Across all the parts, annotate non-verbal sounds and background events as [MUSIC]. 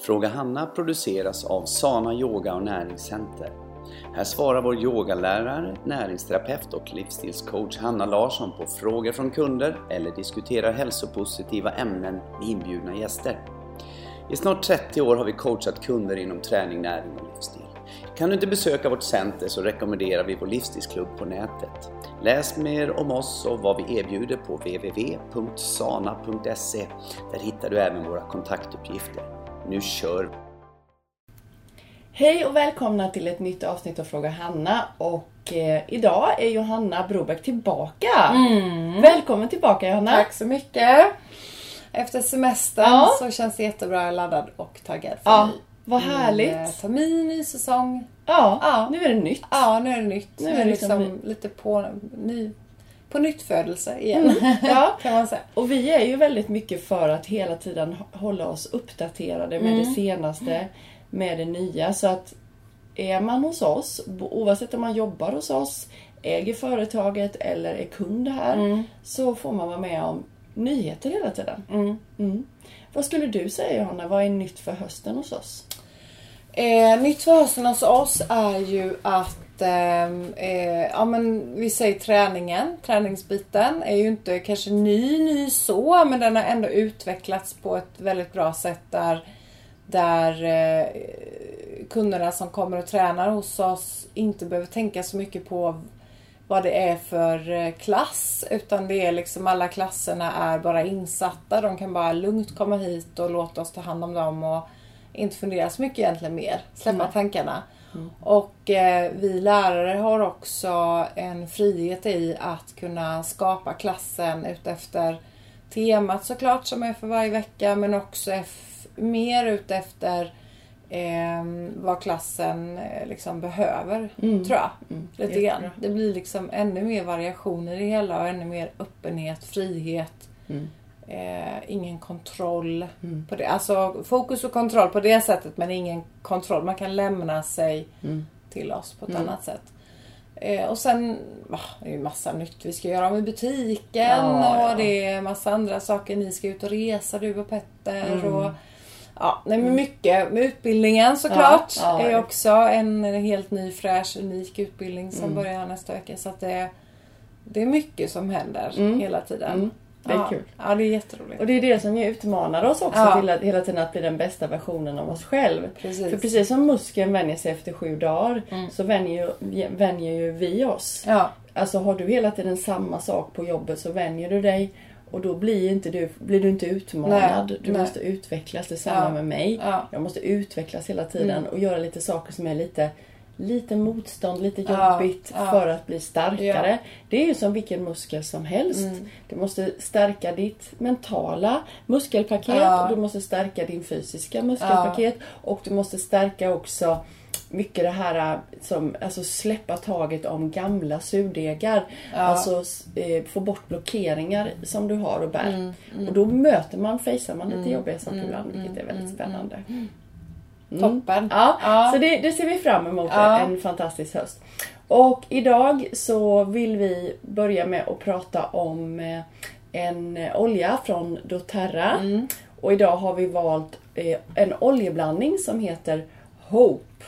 Fråga Hanna produceras av Sana Yoga och Näringscenter. Här svarar vår yogalärare, näringsterapeut och livsstilscoach Hanna Larsson på frågor från kunder eller diskuterar hälsopositiva ämnen med inbjudna gäster. I snart 30 år har vi coachat kunder inom träning, näring och livsstil. Kan du inte besöka vårt center så rekommenderar vi vår livsstilsklubb på nätet. Läs mer om oss och vad vi erbjuder på www.sana.se. Där hittar du även våra kontaktuppgifter. Nu kör vi! Hej och välkomna till ett nytt avsnitt av Fråga Hanna. Och eh, idag är Johanna Brobeck tillbaka. Mm. Välkommen tillbaka Johanna. Tack så mycket. Efter semestern Ja. så känns det jättebra. Jag är laddad och taggad för Ja, ny, vad ny, härligt. eh, termin, ny säsong. Ja, Ja. nu är det nytt. Ja, nu är det nytt. Nu Nu är det det liksom liksom lite på, ny, på nytt födelse igen. [LAUGHS] Ja. kan man säga. Och vi är ju väldigt mycket för att hela tiden hå- hålla oss uppdaterade med Mm. det senaste, med det nya. Så att är man hos oss, oavsett om man jobbar hos oss, äger företaget eller är kund här, Mm. så får man vara med om nyheter hela tiden. Mm. Vad skulle du säga Johanna, vad är nytt för hösten hos oss? Eh, nytt för hösten hos oss är ju att eh, ja, men vi säger träningen, träningsbiten är ju inte kanske ny, ny så, men den har ändå utvecklats på ett väldigt bra sätt där, där eh, kunderna som kommer och tränar hos oss inte behöver tänka så mycket på vad det är för eh, klass utan det är liksom alla klasserna är bara insatta. De kan bara lugnt komma hit och låta oss ta hand om dem och inte fundera så mycket egentligen mer. Släppa Nej. tankarna. Och eh, vi lärare har också en frihet i att kunna skapa klassen utefter temat såklart som är för varje vecka men också mer utefter eh, vad klassen eh, liksom behöver, tror jag. Lite grann. Det blir liksom ännu mer variationer i det hela och ännu mer öppenhet, frihet. Eh, ingen kontroll på det. Alltså fokus och kontroll på det sättet men ingen kontroll. Man kan lämna sig till oss på ett annat sätt. Eh, och sen, va, det är ju massa nytt vi ska göra i butiken Ja, ja. och det är massa andra saker. Ni ska ut och resa du och Petter Mm. och Ja, nej men mycket. Med utbildningen såklart. Ja, ja. är också en helt ny fräsch unik utbildning som Mm. börjar nästa vecka. Så det, det är mycket som händer Mm. hela tiden. Det är ja. kul. Ja, det är jätteroligt. Och det är det som utmanar oss också Ja. till att hela tiden att bli den bästa versionen av oss själv. Precis. För precis som muskeln vänjer sig efter sju dagar Mm. så vänjer ju, vänjer ju vi oss. Ja, Alltså har du hela tiden samma sak på jobbet så vänjer du dig och då blir, inte du, blir du inte utmanad. Nej, du nej. måste utvecklas. Detsamma Ja, med mig. ja. Jag måste utvecklas hela tiden Mm. och göra lite saker som är lite Lite motstånd, lite Ja, jobbigt ja. för att bli starkare. Ja. Det är ju som vilken muskel som helst. Mm. Du måste stärka ditt mentala muskelpaket Ja. och du måste stärka din fysiska muskelpaket. Och du måste stärka också mycket det här äh, som, alltså släppa taget om gamla surdegar. Ja. Alltså eh, få bort blockeringar som du har och bär. Mm, Och då möter man, facear man lite jobbiga saker ibland vilket är väldigt spännande. Mm. toppen. Ja, Ja. så det, det ser vi fram emot. Ja. En fantastisk höst. Och idag så vill vi börja med att prata om eh, en olja från doTERRA. Mm. Och idag har vi valt eh, en oljeblandning som heter Hope.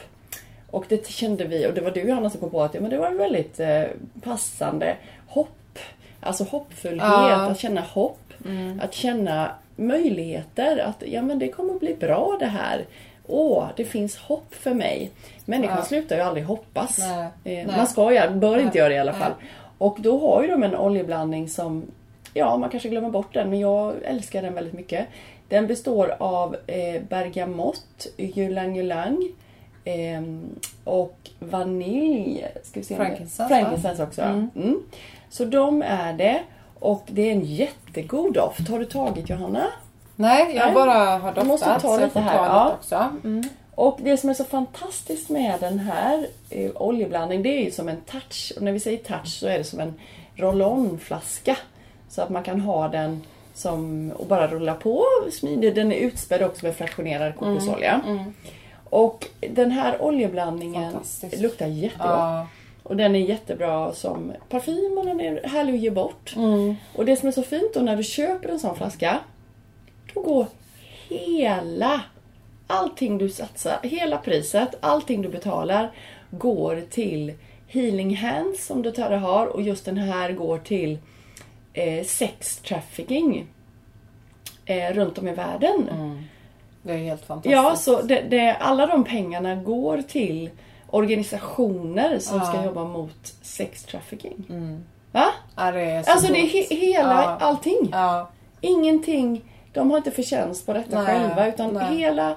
Och det kände vi, och det var du Johanna som kom på att ja, men det var väldigt eh, passande. Hopp, alltså hoppfullhet, Ja. Mm. att känna hopp. Att känna möjligheter, att ja men det kommer att bli bra det här. Åh, det finns hopp för mig. Människan Ja. slutar ju aldrig hoppas. Nej, Eh, nej. Man ska ju, bör inte Nej, göra det i alla fall. Och då har ju de en oljeblandning som, ja man kanske glömmer bort den men jag älskar den väldigt mycket. Den består av eh, bergamott, ylang ylang eh, och vanilj. Ska vi se Frankincense? Frankincense också. ja. Mm. Så de är det. Och det är en jättegod doft. Har du tagit Johanna? Nej, jag Nej. bara har doftat. Måste ta lite här, ja. också. Mm. Och det som är så fantastiskt med den här eh, oljeblandningen, det är ju som en touch. Och när vi säger touch så är det som en roll-on-flaska. Så att man kan ha den som, och bara rulla på smidigt. Den är utspädd också med fraktionerad kokosolja. Och den här oljeblandningen luktar jättegott. Ja. Och den är jättebra som parfym och den är härlig att ge bort. Och det som är så fint då när du köper en sån flaska, då går hela allting du satsar, hela priset, allting du betalar går till Healing Hands som du tar har och just den här går till eh, sex trafficking eh, runt om i världen. Det är helt fantastiskt. Ja, så det, det, alla de pengarna går till organisationer som ska jobba mot sex trafficking. Va? Ja, det Alltså det är he, hela, Ja. allting. Ja, Ingenting, de har inte förtjänst på detta Nej, själva utan nej. hela,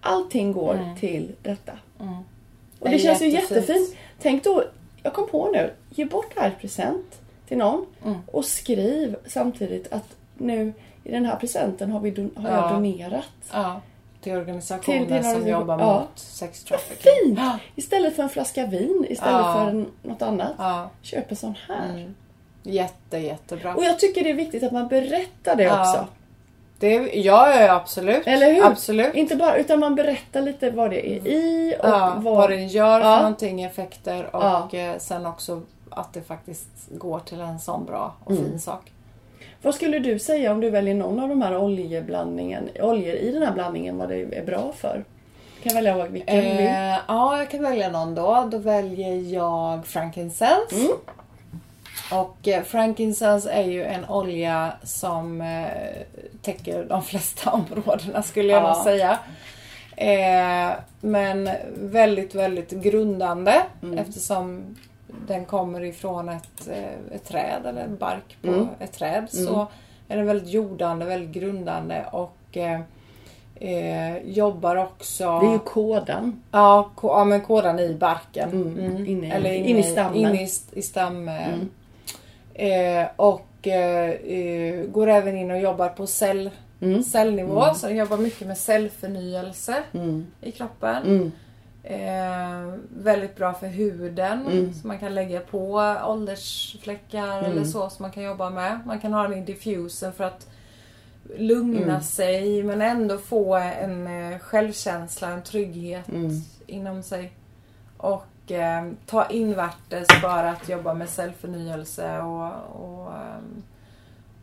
allting går till detta. Och Det det, känns ju jättefint. jättefint. Tänk då, jag kom på nu, ge bort det här present till någon Mm. och skriv samtidigt att nu i den här presenten har, vi don, har Ja. jag donerat. ja. Till organisationer Till- som jobbar ja. mot sex trafficking. Fint! Ja. Istället för en flaska vin, istället Ja. för något annat. Ja, Köp en sån här. jätte, jättebra. Och jag tycker det är viktigt att man berättar det också. Det, ja, ja, absolut. Eller hur? Absolut. Inte bara, utan man berättar lite vad det är i och Ja, vad... vad den gör för Ja. någonting, effekter och Ja. eh, sen också att det faktiskt går till en sån bra och Mm. fin sak. Vad skulle du säga om du väljer någon av de här oljeblandningen, oljor i den här blandningen, vad det är bra för? Kan jag välja vilken du vill? Eh, ja, jag kan välja någon då. Då väljer jag frankincense. Mm. Och eh, frankincense är ju en olja som eh, täcker de flesta [LAUGHS] områdena skulle jag Ja. nog säga. Eh, men väldigt, väldigt grundande Mm. eftersom den kommer ifrån ett, ett träd eller en bark på Mm. ett träd. Så är den väldigt jordande, väldigt grundande och eh, eh, jobbar också... Det är ju kådan. Ja, ko- ja men kodan i barken. Mm, inne i- Eller in i stammen. Mm. In i, i stam, eh, och eh, eh, går även in och jobbar på cell, Mm. cellnivå. Så den jobbar mycket med cellförnyelse Mm. i kroppen. Mm. Eh, väldigt bra för huden. Mm. Så man kan lägga på åldersfläckar eller så som man kan jobba med. Man kan ha den i diffusen för att lugna Mm. sig men ändå få en eh, självkänsla, en trygghet Mm. inom sig. Och eh, ta invärtes för att jobba med cellförnyelse och, och eh,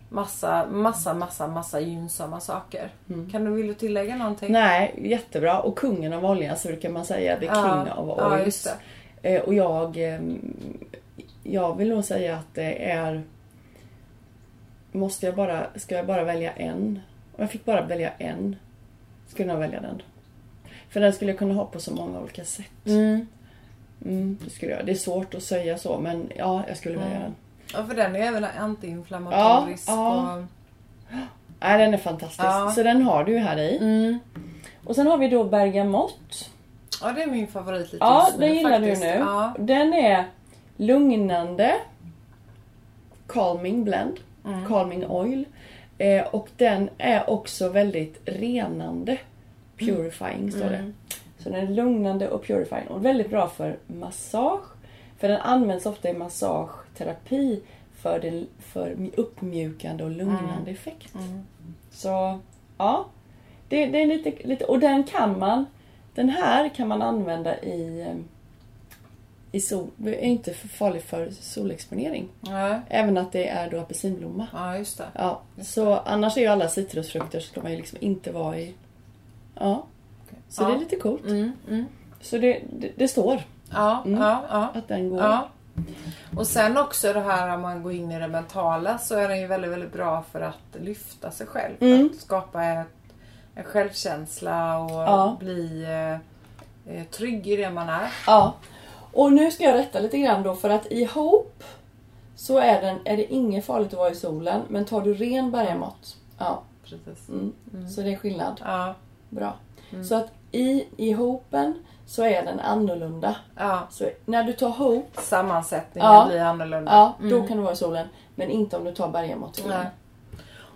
massa, massa, massa, massa gynnsamma saker. Kan du, vill du tillägga någonting? Mm. Nej, jättebra. Och kungen av oljan så brukar man säga. The king Ja, of ja, oils. det. Eh, och jag, ehm, jag vill nog säga att det är... Måste jag bara, ska jag bara välja en? Om jag fick bara välja en, skulle jag välja den. För den skulle jag kunna ha på så många olika sätt. Mm. Mm, det, skulle jag. det är svårt att säga så men ja, jag skulle välja den. Ja, för den är även antiinflammatorisk. Ja, ja. Nej, den är fantastisk. Ja. Så den har du ju här i. Mm. Och sen har vi då bergamott. Ja, det är min favorit lite Ja, den gillar faktiskt. du nu. Ja. Den är lugnande. Calming blend. Mm. Calming oil. Eh, och den är också väldigt renande. Purifying står det. Mm. Så den är lugnande och purifying. Och väldigt bra för massage. För den används ofta i massageterapi för, den, för uppmjukande och lugnande Mm. effekt. Så ja, det, det är lite, lite... Och den kan man... Den här kan man använda i... i sol, är inte för farlig för solexponering. Ja. Även att det är då apelsinblomma. ja, just det. Ja, så annars är ju alla citrusfrukter så ska man ju liksom inte vara i... Ja. Så Ja. det är lite coolt. Mm, mm. Så det, det, det står Ja, Mm. ja, ja. att den går. Ja. Och sen också det här om man går in i det mentala så är den ju väldigt, väldigt bra för att lyfta sig själv. Mm. Att skapa ett, en självkänsla och Ja. bli eh, eh, trygg i det man är. Ja. Och nu ska jag rätta lite grann då för att i Hope så är, den, är det inget farligt att vara i solen. Men tar du ren bergamott, ja. Precis. Mm. Så det är skillnad. Ja, Bra. Mm. Så att i, i Hopen så är den annorlunda. ja. Så när du tar Hope, Sammansättningen Ja. blir annorlunda. ja, Mm. då kan du vara i solen. Men inte om du tar bergamott.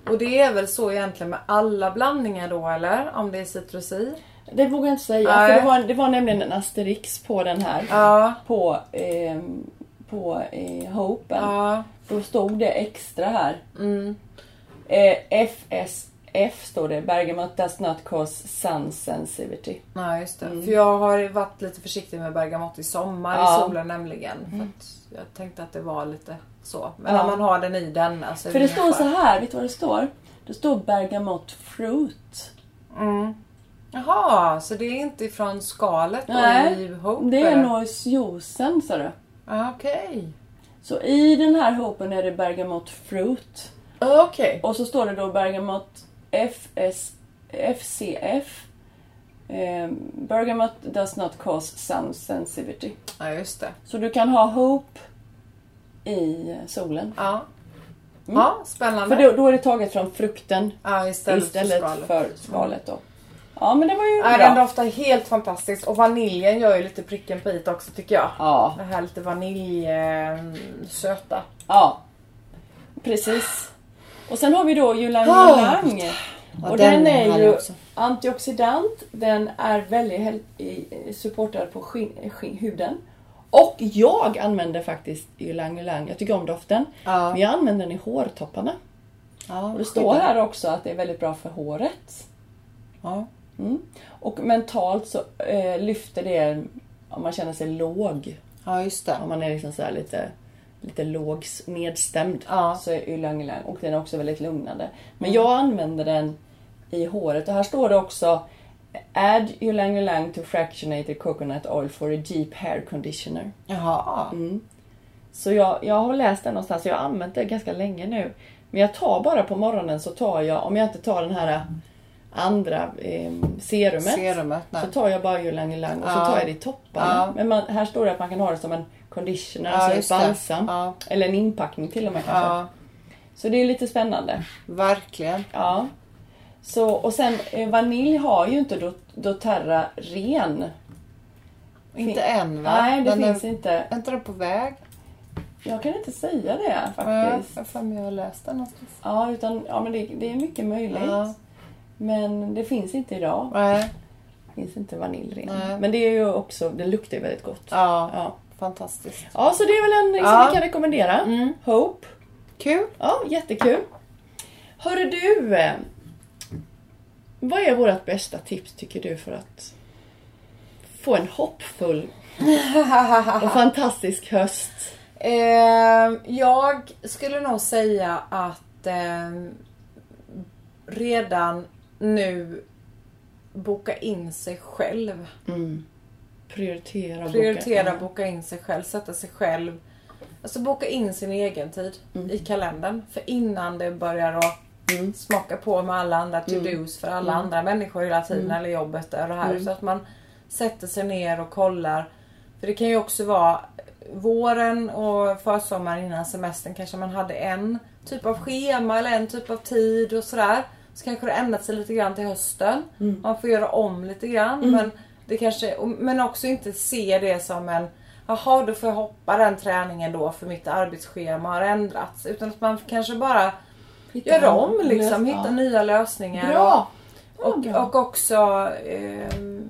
Och det är väl så egentligen med alla blandningar då eller? Om det är citrus i? Det vågar jag inte säga. Nej. För det var, det var nämligen en asterix på den här. Ja. På, ehm, på eh, Hopen. Ja. Då stod det extra här. Mm. Eh, FSF står det. Bergamot does not cause sun sensitivity. Nej, just det. För jag har varit lite försiktig med bergamott i sommar Mm. Ja. Mm. i solen nämligen. För att jag tänkte att det var lite så. Men Ja. om man har den i denna så är För det står så fara. här, vet du vad det står? Det står bergamot fruit. Mm. Jaha, så det är inte från skalet då Nej, i Hope? det är nog juicen sa du. Okej. Så i den här hopen är det bergamot fruit. Okej. Och så står det då bergamot FS, FCF. Eh, bergamot does not cause sun sensitivity. Ja, just det. Så du kan ha hope i solen. Ja. Ja, spännande. För då, då är det taget från frukten ja, istället, istället för skalet. för skalet då. Ja men det var ju Ja, den bra. doftar helt fantastiskt. Och vaniljen gör ju lite pricken på i också tycker jag. Ja, Det här lite vanilj eh, söta. ja. Precis. Och sen har vi då Ylang Ah, Ylang. Ja, Och den, är är ju också. antioxidant. Den är väldigt i- supportad på skinn, skinn, huden. Och jag använder faktiskt Ylang Ylang. Jag tycker om doften. Ja. Men jag använder den i hårtopparna. Ja, Och det står här också att det är väldigt bra för håret. Ja. Mm. Och mentalt så eh, lyfter det om man känner sig låg. ja, just det. Om man är liksom så här lite, lite låg, nedstämd. Ja. Så är ylang ylang. Och den är också väldigt lugnande. Men jag använder den i håret. Och här står det också Add ylang ylang to fractionated coconut oil for a deep hair conditioner. Jaha. Mm. Så jag, jag har läst den någonstans. Jag har använt det ganska länge nu. Men jag tar bara på morgonen så tar jag, om jag inte tar den här andra eh, serumet. Serumet. Så tar jag bara ylang ylang och så Ja. tar jag det i topparna. Ja. Men man, här står det att man kan ha det som en conditioner, Ja, alltså ett det. balsam. Eller en inpackning till och med kanske. Så det är lite spännande. verkligen. Ja. Så, och sen eh, vanilj har ju inte Do- doTERRA ren. Inte än va? Nej, det Den finns är, inte. Är inte på väg? Jag kan inte säga det Ja, faktiskt. jag har jag har läst den någonstans. Ja, utan, ja men det, det är mycket möjligt. Men det finns inte idag. Nej. Det finns inte vaniljren. Nej. Men det är ju också, det luktar ju väldigt gott. Ja, Ja. fantastiskt. ja, så det är väl en som Ja. vi kan rekommendera. Mm. Hope. Kul. Ja, jättekul. Hörru du. eh, Vad är vårt bästa tips tycker du för att få en hoppfull [LAUGHS] och fantastisk höst? Eh, jag skulle nog säga att eh, redan nu boka in sig själv. Mm. Prioritera, Prioritera, boka. boka in sig själv, sätta sig själv. Alltså boka in sin egen tid i kalendern. För innan det börjar att Mm. smaka på med alla andra to-dos för alla andra människor hela tiden eller jobbet och det här. Så att man sätter sig ner och kollar. För det kan ju också vara våren och försommaren innan semestern kanske man hade en typ av schema eller en typ av tid och sådär. Så kanske det ändrat sig lite grann till hösten. Man får göra om lite grann. Men, det kanske, och- men också inte se det som en Jaha, då får jag hoppa den träningen då för mitt arbetsschema har ändrats. Utan att man kanske bara Hitta gör om liksom, hitta nya lösningar. Bra! Och, Ja, bra. och också ehm,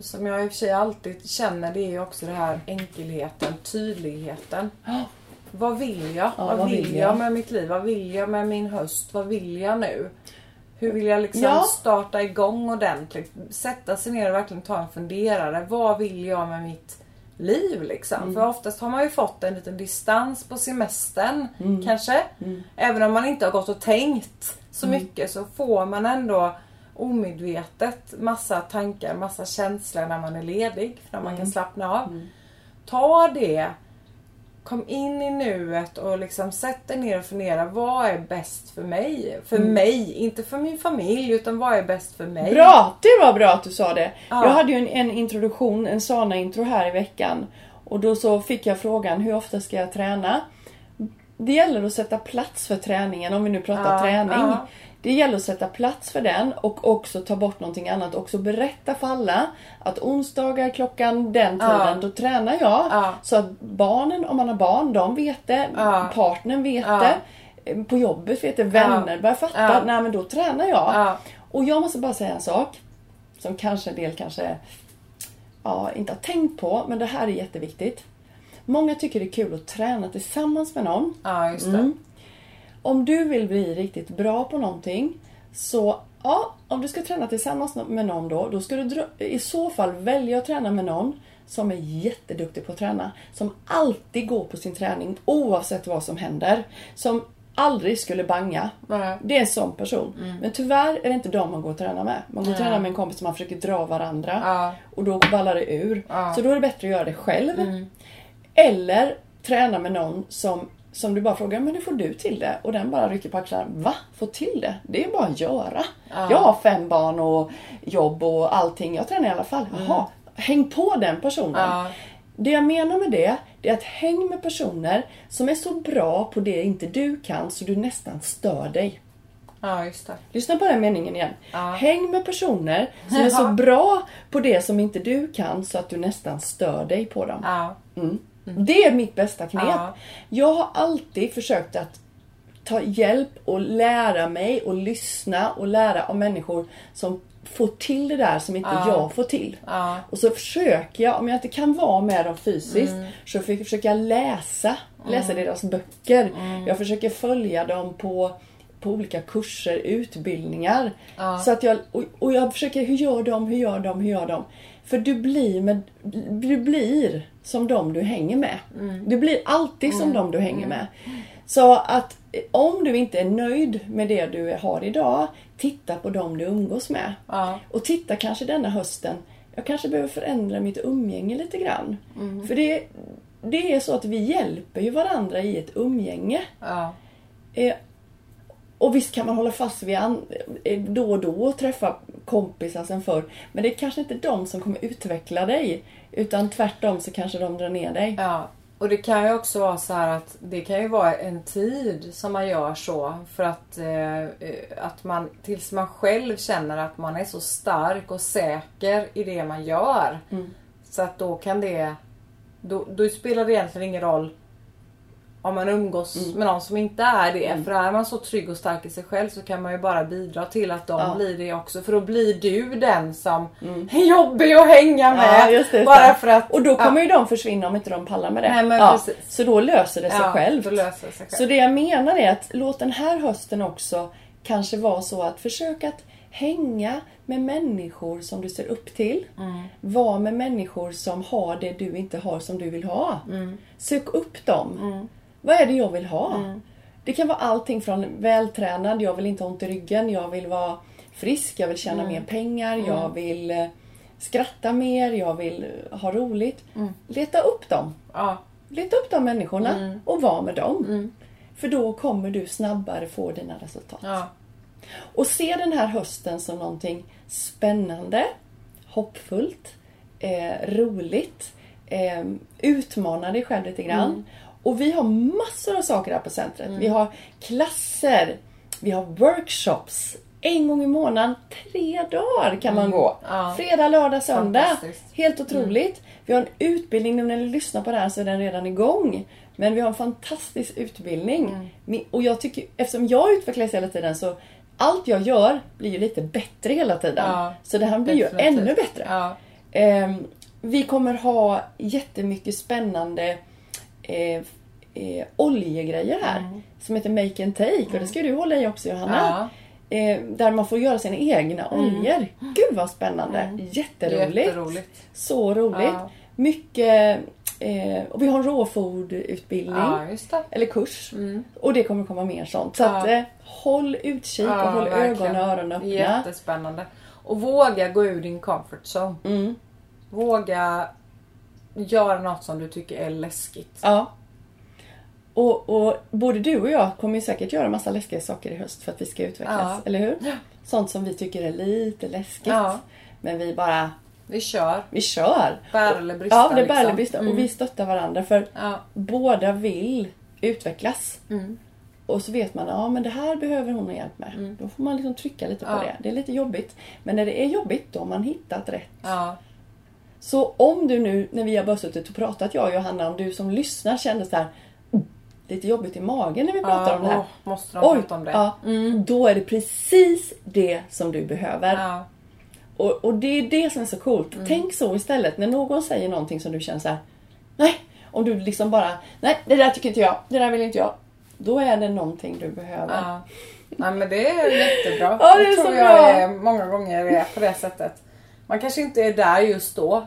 som jag i och för sig alltid känner det är ju också det här enkelheten, tydligheten. Vad vill jag? Ja, vad, vill jag? med mitt liv? Vad vill jag med min höst? Vad vill jag nu? Hur vill jag liksom Ja. starta igång ordentligt? Sätta sig ner och verkligen ta en funderare. Vad vill jag med mitt liv liksom? Mm. För oftast har man ju fått en liten distans på semestern Mm. kanske. Även om man inte har gått och tänkt så Mm. mycket så får man ändå omedvetet massa tankar, massa känslor när man är ledig. För när man Mm. kan slappna av. Ta det. Kom in i nuet och liksom sätt dig ner och fundera. Vad är bäst för mig? För Mm. mig, inte för min familj utan vad är bäst för mig? Bra! Det var bra att du sa det. Ja. Jag hade ju en, en introduktion, en Sana-intro här i veckan. Och då så fick jag frågan, hur ofta ska jag träna? Det gäller att sätta plats för träningen, om vi nu pratar Ja, träning. ja. Det gäller att sätta plats för den och också ta bort någonting annat. Också berätta för alla att onsdagar klockan den tiden, Ja. då tränar jag. Ja. Så att barnen, om man har barn, de vet det. Ja. Partnern vet det. På jobbet vet det. Vänner börjar fatta. Ja. Nej men då tränar jag. Ja. Och jag måste bara säga en sak. Som kanske en del kanske ja, inte har tänkt på. Men det här är jätteviktigt. Många tycker det är kul att träna tillsammans med någon. Ja, just det. Mm. Om du vill bli riktigt bra på någonting. Så ja, om du ska träna tillsammans med någon då. Då ska du i så fall välja att träna med någon som är jätteduktig på att träna. Som alltid går på sin träning oavsett vad som händer. Som aldrig skulle banga. Nej. Det är en sån person. Mm. Men tyvärr är det inte dem man går och tränar med. Man går och tränar med en kompis som man försöker dra varandra. Och då ballar det ur. Mm. Så då är det bättre att göra det själv. Eller träna med någon som, som du bara frågar, men hur får du till det? Och den bara rycker på axlarna. Va? Få till det? Det är bara att göra. Jag har fem barn och jobb och allting. Jag tränar i alla fall. Jaha, häng på den personen. Mm. Ja. Det jag menar med det, det är att häng med personer som är så bra på det inte du kan så du nästan stör dig. Ja, just det. Lyssna på den meningen igen. Ja. Häng med personer som är så Ja. bra på det som inte du kan så att du nästan stör dig på dem. Ja. Det är mitt bästa knep. Ja. Jag har alltid försökt att ta hjälp och lära mig och lyssna och lära av människor som får till det där som inte Ja. jag får till. Ja. Och så försöker jag, om jag inte kan vara med dem fysiskt, Mm. så försöker jag läsa. Läsa deras böcker. Mm. Jag försöker följa dem på, på olika kurser, utbildningar. Ja. Så att jag, och, och jag försöker, hur gör de, hur gör de, hur gör de? För du blir, med, du blir som de du hänger med. Mm. Du blir alltid som de du hänger med. Så att eh, om du inte är nöjd med det du har idag, titta på dem du umgås med. Ja. Och titta kanske denna hösten, jag kanske behöver förändra mitt umgänge lite grann. Mm. För det, det är så att vi hjälper ju varandra i ett umgänge. Ja. Eh, och visst kan man hålla fast vid an, eh, då och då och träffa kompisar sen förr. Men det är kanske inte de som kommer utveckla dig. Utan tvärtom så kanske de drar ner dig. Ja, och det kan ju också vara så här att det kan ju vara en tid som man gör så för att, eh, eh, att man tills man själv känner att man är så stark och säker i det man gör. Så att då kan det då, då spelar det egentligen ingen roll om man umgås med någon som inte är det. För är man så trygg och stark i sig själv så kan man ju bara bidra till att de Ja. blir det också. För då blir du den som är jobbig att hänga med. Ja, just det, bara för att... Och då kommer ja. ju de försvinna om inte de pallar med det. Nej, men ja, precis. så då löser det sig Ja, självt. löser det sig själv. Så det jag menar är att låt den här hösten också kanske vara så att försök att hänga med människor som du ser upp till. Mm. Var med människor som har det du inte har som du vill ha. Mm. Sök upp dem. Vad är det jag vill ha? Det kan vara allting från vältränad, jag vill inte ha ont i ryggen, jag vill vara frisk, jag vill tjäna Mm. mer pengar, jag vill eh, skratta mer, jag vill eh, ha roligt. Leta upp dem. Ja, Leta upp de människorna Mm. och var med dem. För då kommer du snabbare få dina resultat. ja, Och se den här hösten som någonting spännande, hoppfullt, eh, roligt. Eh, utmana dig själv lite grann. Mm. Och vi har massor av saker här på centret. Vi har klasser, vi har workshops. En gång i månaden, tre dagar kan man gå. Mm. Ja. Fredag, lördag, söndag. Helt otroligt. Vi har en utbildning, nu när ni lyssnar på det här så är den redan igång. Men vi har en fantastisk utbildning. Mm. Och jag tycker, eftersom jag utvecklas hela tiden så allt jag gör blir ju lite bättre hela tiden. Ja, så det här blir ju definitivt. ännu bättre. ja, Ehm, vi kommer ha jättemycket spännande eh, eh, oljegrejer här. Mm. Som heter Make and Take. Och det ska du hålla i också Johanna. Ja. Eh, där man får göra sina egna oljor. Gud vad spännande. Jätteroligt. Jätteroligt. Så roligt. Ja. Mycket... Eh, och vi har en råfodutbildning. ja. Eller kurs. Och det kommer komma mer sånt. Så Ja. att, eh, håll utkik och håll ögon och öron öppna. Jättespännande. Och våga gå ur din comfort zone. Mm. Våga göra något som du tycker är läskigt. Ja. Och, och både du och jag kommer ju säkert göra massa läskiga saker i höst för att vi ska utvecklas. Ja. Eller hur? Sånt som vi tycker är lite läskigt. Ja. Men vi bara, Vi kör. vi kör. Bär eller brista. Ja, det bär eller liksom. brista. Mm. Och vi stöttar varandra för Ja. båda vill utvecklas. Mm. Och så vet man, ja men det här behöver hon hjälp med. Då får man liksom trycka lite på Ja. det. Det är lite jobbigt. Men när det är jobbigt, då har man hittat rätt. Så om du nu, när vi har bara suttit och pratat, jag och Johanna, om du som lyssnar kände så här "Mm, lite jobbigt i magen när vi pratar Ja, om det här. måste de Oj, prata om det? Mm. ja, då är det precis det som du behöver. Ja. Och, och det är det som är så coolt. Mm. Tänk så istället när någon säger någonting som du känner så här. Nej, om du liksom bara, nej det där tycker inte jag, det där vill inte jag. Då är det någonting du behöver. Ja. Nej men det är jättebra. Ja, det så tror jag är, många gånger är på det sättet. Man kanske inte är där just då.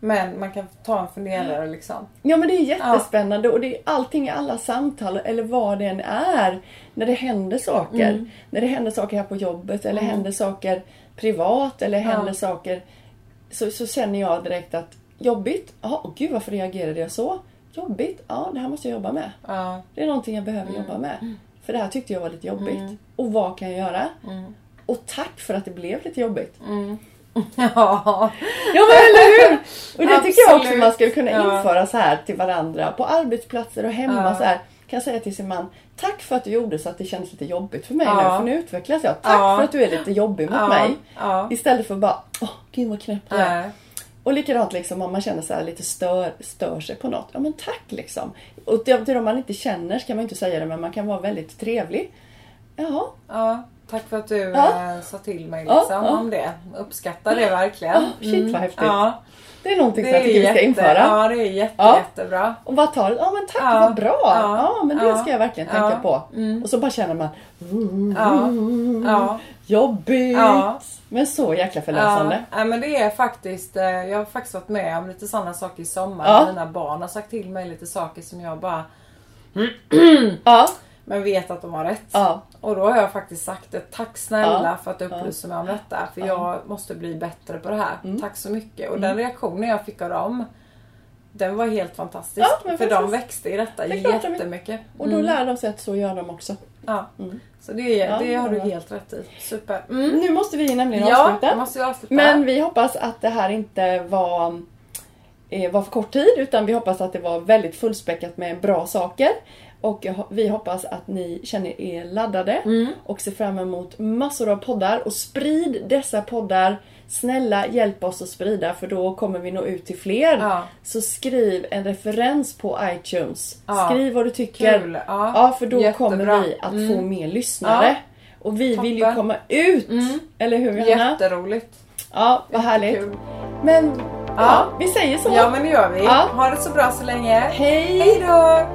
Men man kan ta en funderare liksom. Ja men det är jättespännande och det är allting i alla samtal eller vad det än är. När det händer saker. Mm. När det händer saker här på jobbet eller händer saker privat eller händer saker. Så, så känner jag direkt att jobbigt? Ja, åh, gud varför reagerade jag så? Jobbigt? Ja, det här måste jag jobba med. Ja. Det är någonting jag behöver Mm. jobba med. För det här tyckte jag var lite jobbigt. Och vad kan jag göra? Mm. Och tack för att det blev lite jobbigt. Ja. Ja men eller hur! Och det tycker jag också man skulle kunna Ja. införa så här till varandra. På arbetsplatser och hemma Ja. så här. Kan säga till sin man Tack för att du gjorde så att det kändes lite jobbigt för mig Ja. nu. För nu utvecklas jag. Tack Ja. för att du är lite jobbig mot mig. Istället för bara Åh gud vad knäpp jag är. Och likadant liksom om man känner så här lite stör, stör sig på något. Ja men tack liksom. Och till, till de man inte känner så kan man inte säga det men man kan vara väldigt trevlig. Jaha. Ja, tack för att du Ja. eh, sa till mig Ja, liksom ja. om det. Uppskattar det verkligen. Ja, shit, vad häftigt. Ja, Det är någonting som jag tycker vi ska jätte- införa. Ja, det är jätte, Ja. jättebra. Och bara ta det. Ja men tack Ja. vad bra. Ja, Ja. men det Ja. ska jag verkligen tänka Ja. på. Mm. Och så bara känner man Ja. Ja. Jobbigt! Ja. Men så jäkla förlösande. Ja, men det är faktiskt, eh, jag har faktiskt varit med om lite sådana saker i sommar. Ja. Mina barn har sagt till mig lite saker som jag bara, Ja. Men vet att de har rätt. Ja. Och då har jag faktiskt sagt det. Tack snälla Ja. för att du upplyser mig om detta. För Ja. Mm. jag måste bli bättre på det här. Tack så mycket. Och den reaktionen jag fick av dem, den var helt fantastisk. Ja, för faktiskt. de växte i detta Det jättemycket. Och då lär de sig att så gör de också. Ja. Mm. Så det, är, Ja, det har du helt rätt i. Super. Mm. Nu måste vi nämligen Ja, avsluta. måste avsluta. Men vi hoppas att det här inte var, eh, var för kort tid utan vi hoppas att det var väldigt fullspäckat med bra saker. Och vi hoppas att ni känner er laddade Mm. och ser fram emot massor av poddar. Och sprid dessa poddar. Snälla hjälp oss att sprida för då kommer vi nå ut till fler. Ja. Så skriv en referens på iTunes. Ja. Skriv vad du tycker. Kul. Ja. Ja, för då Jättebra. kommer vi att få Mm. mer lyssnare. Och vi vill ju Toppen. komma ut! Mm. Eller hur Johanna? Jätteroligt. Ja, vad härligt. Kul. Men ja, vi säger så. Ja men det gör vi. Ha det så bra så länge. Hej! Hej då!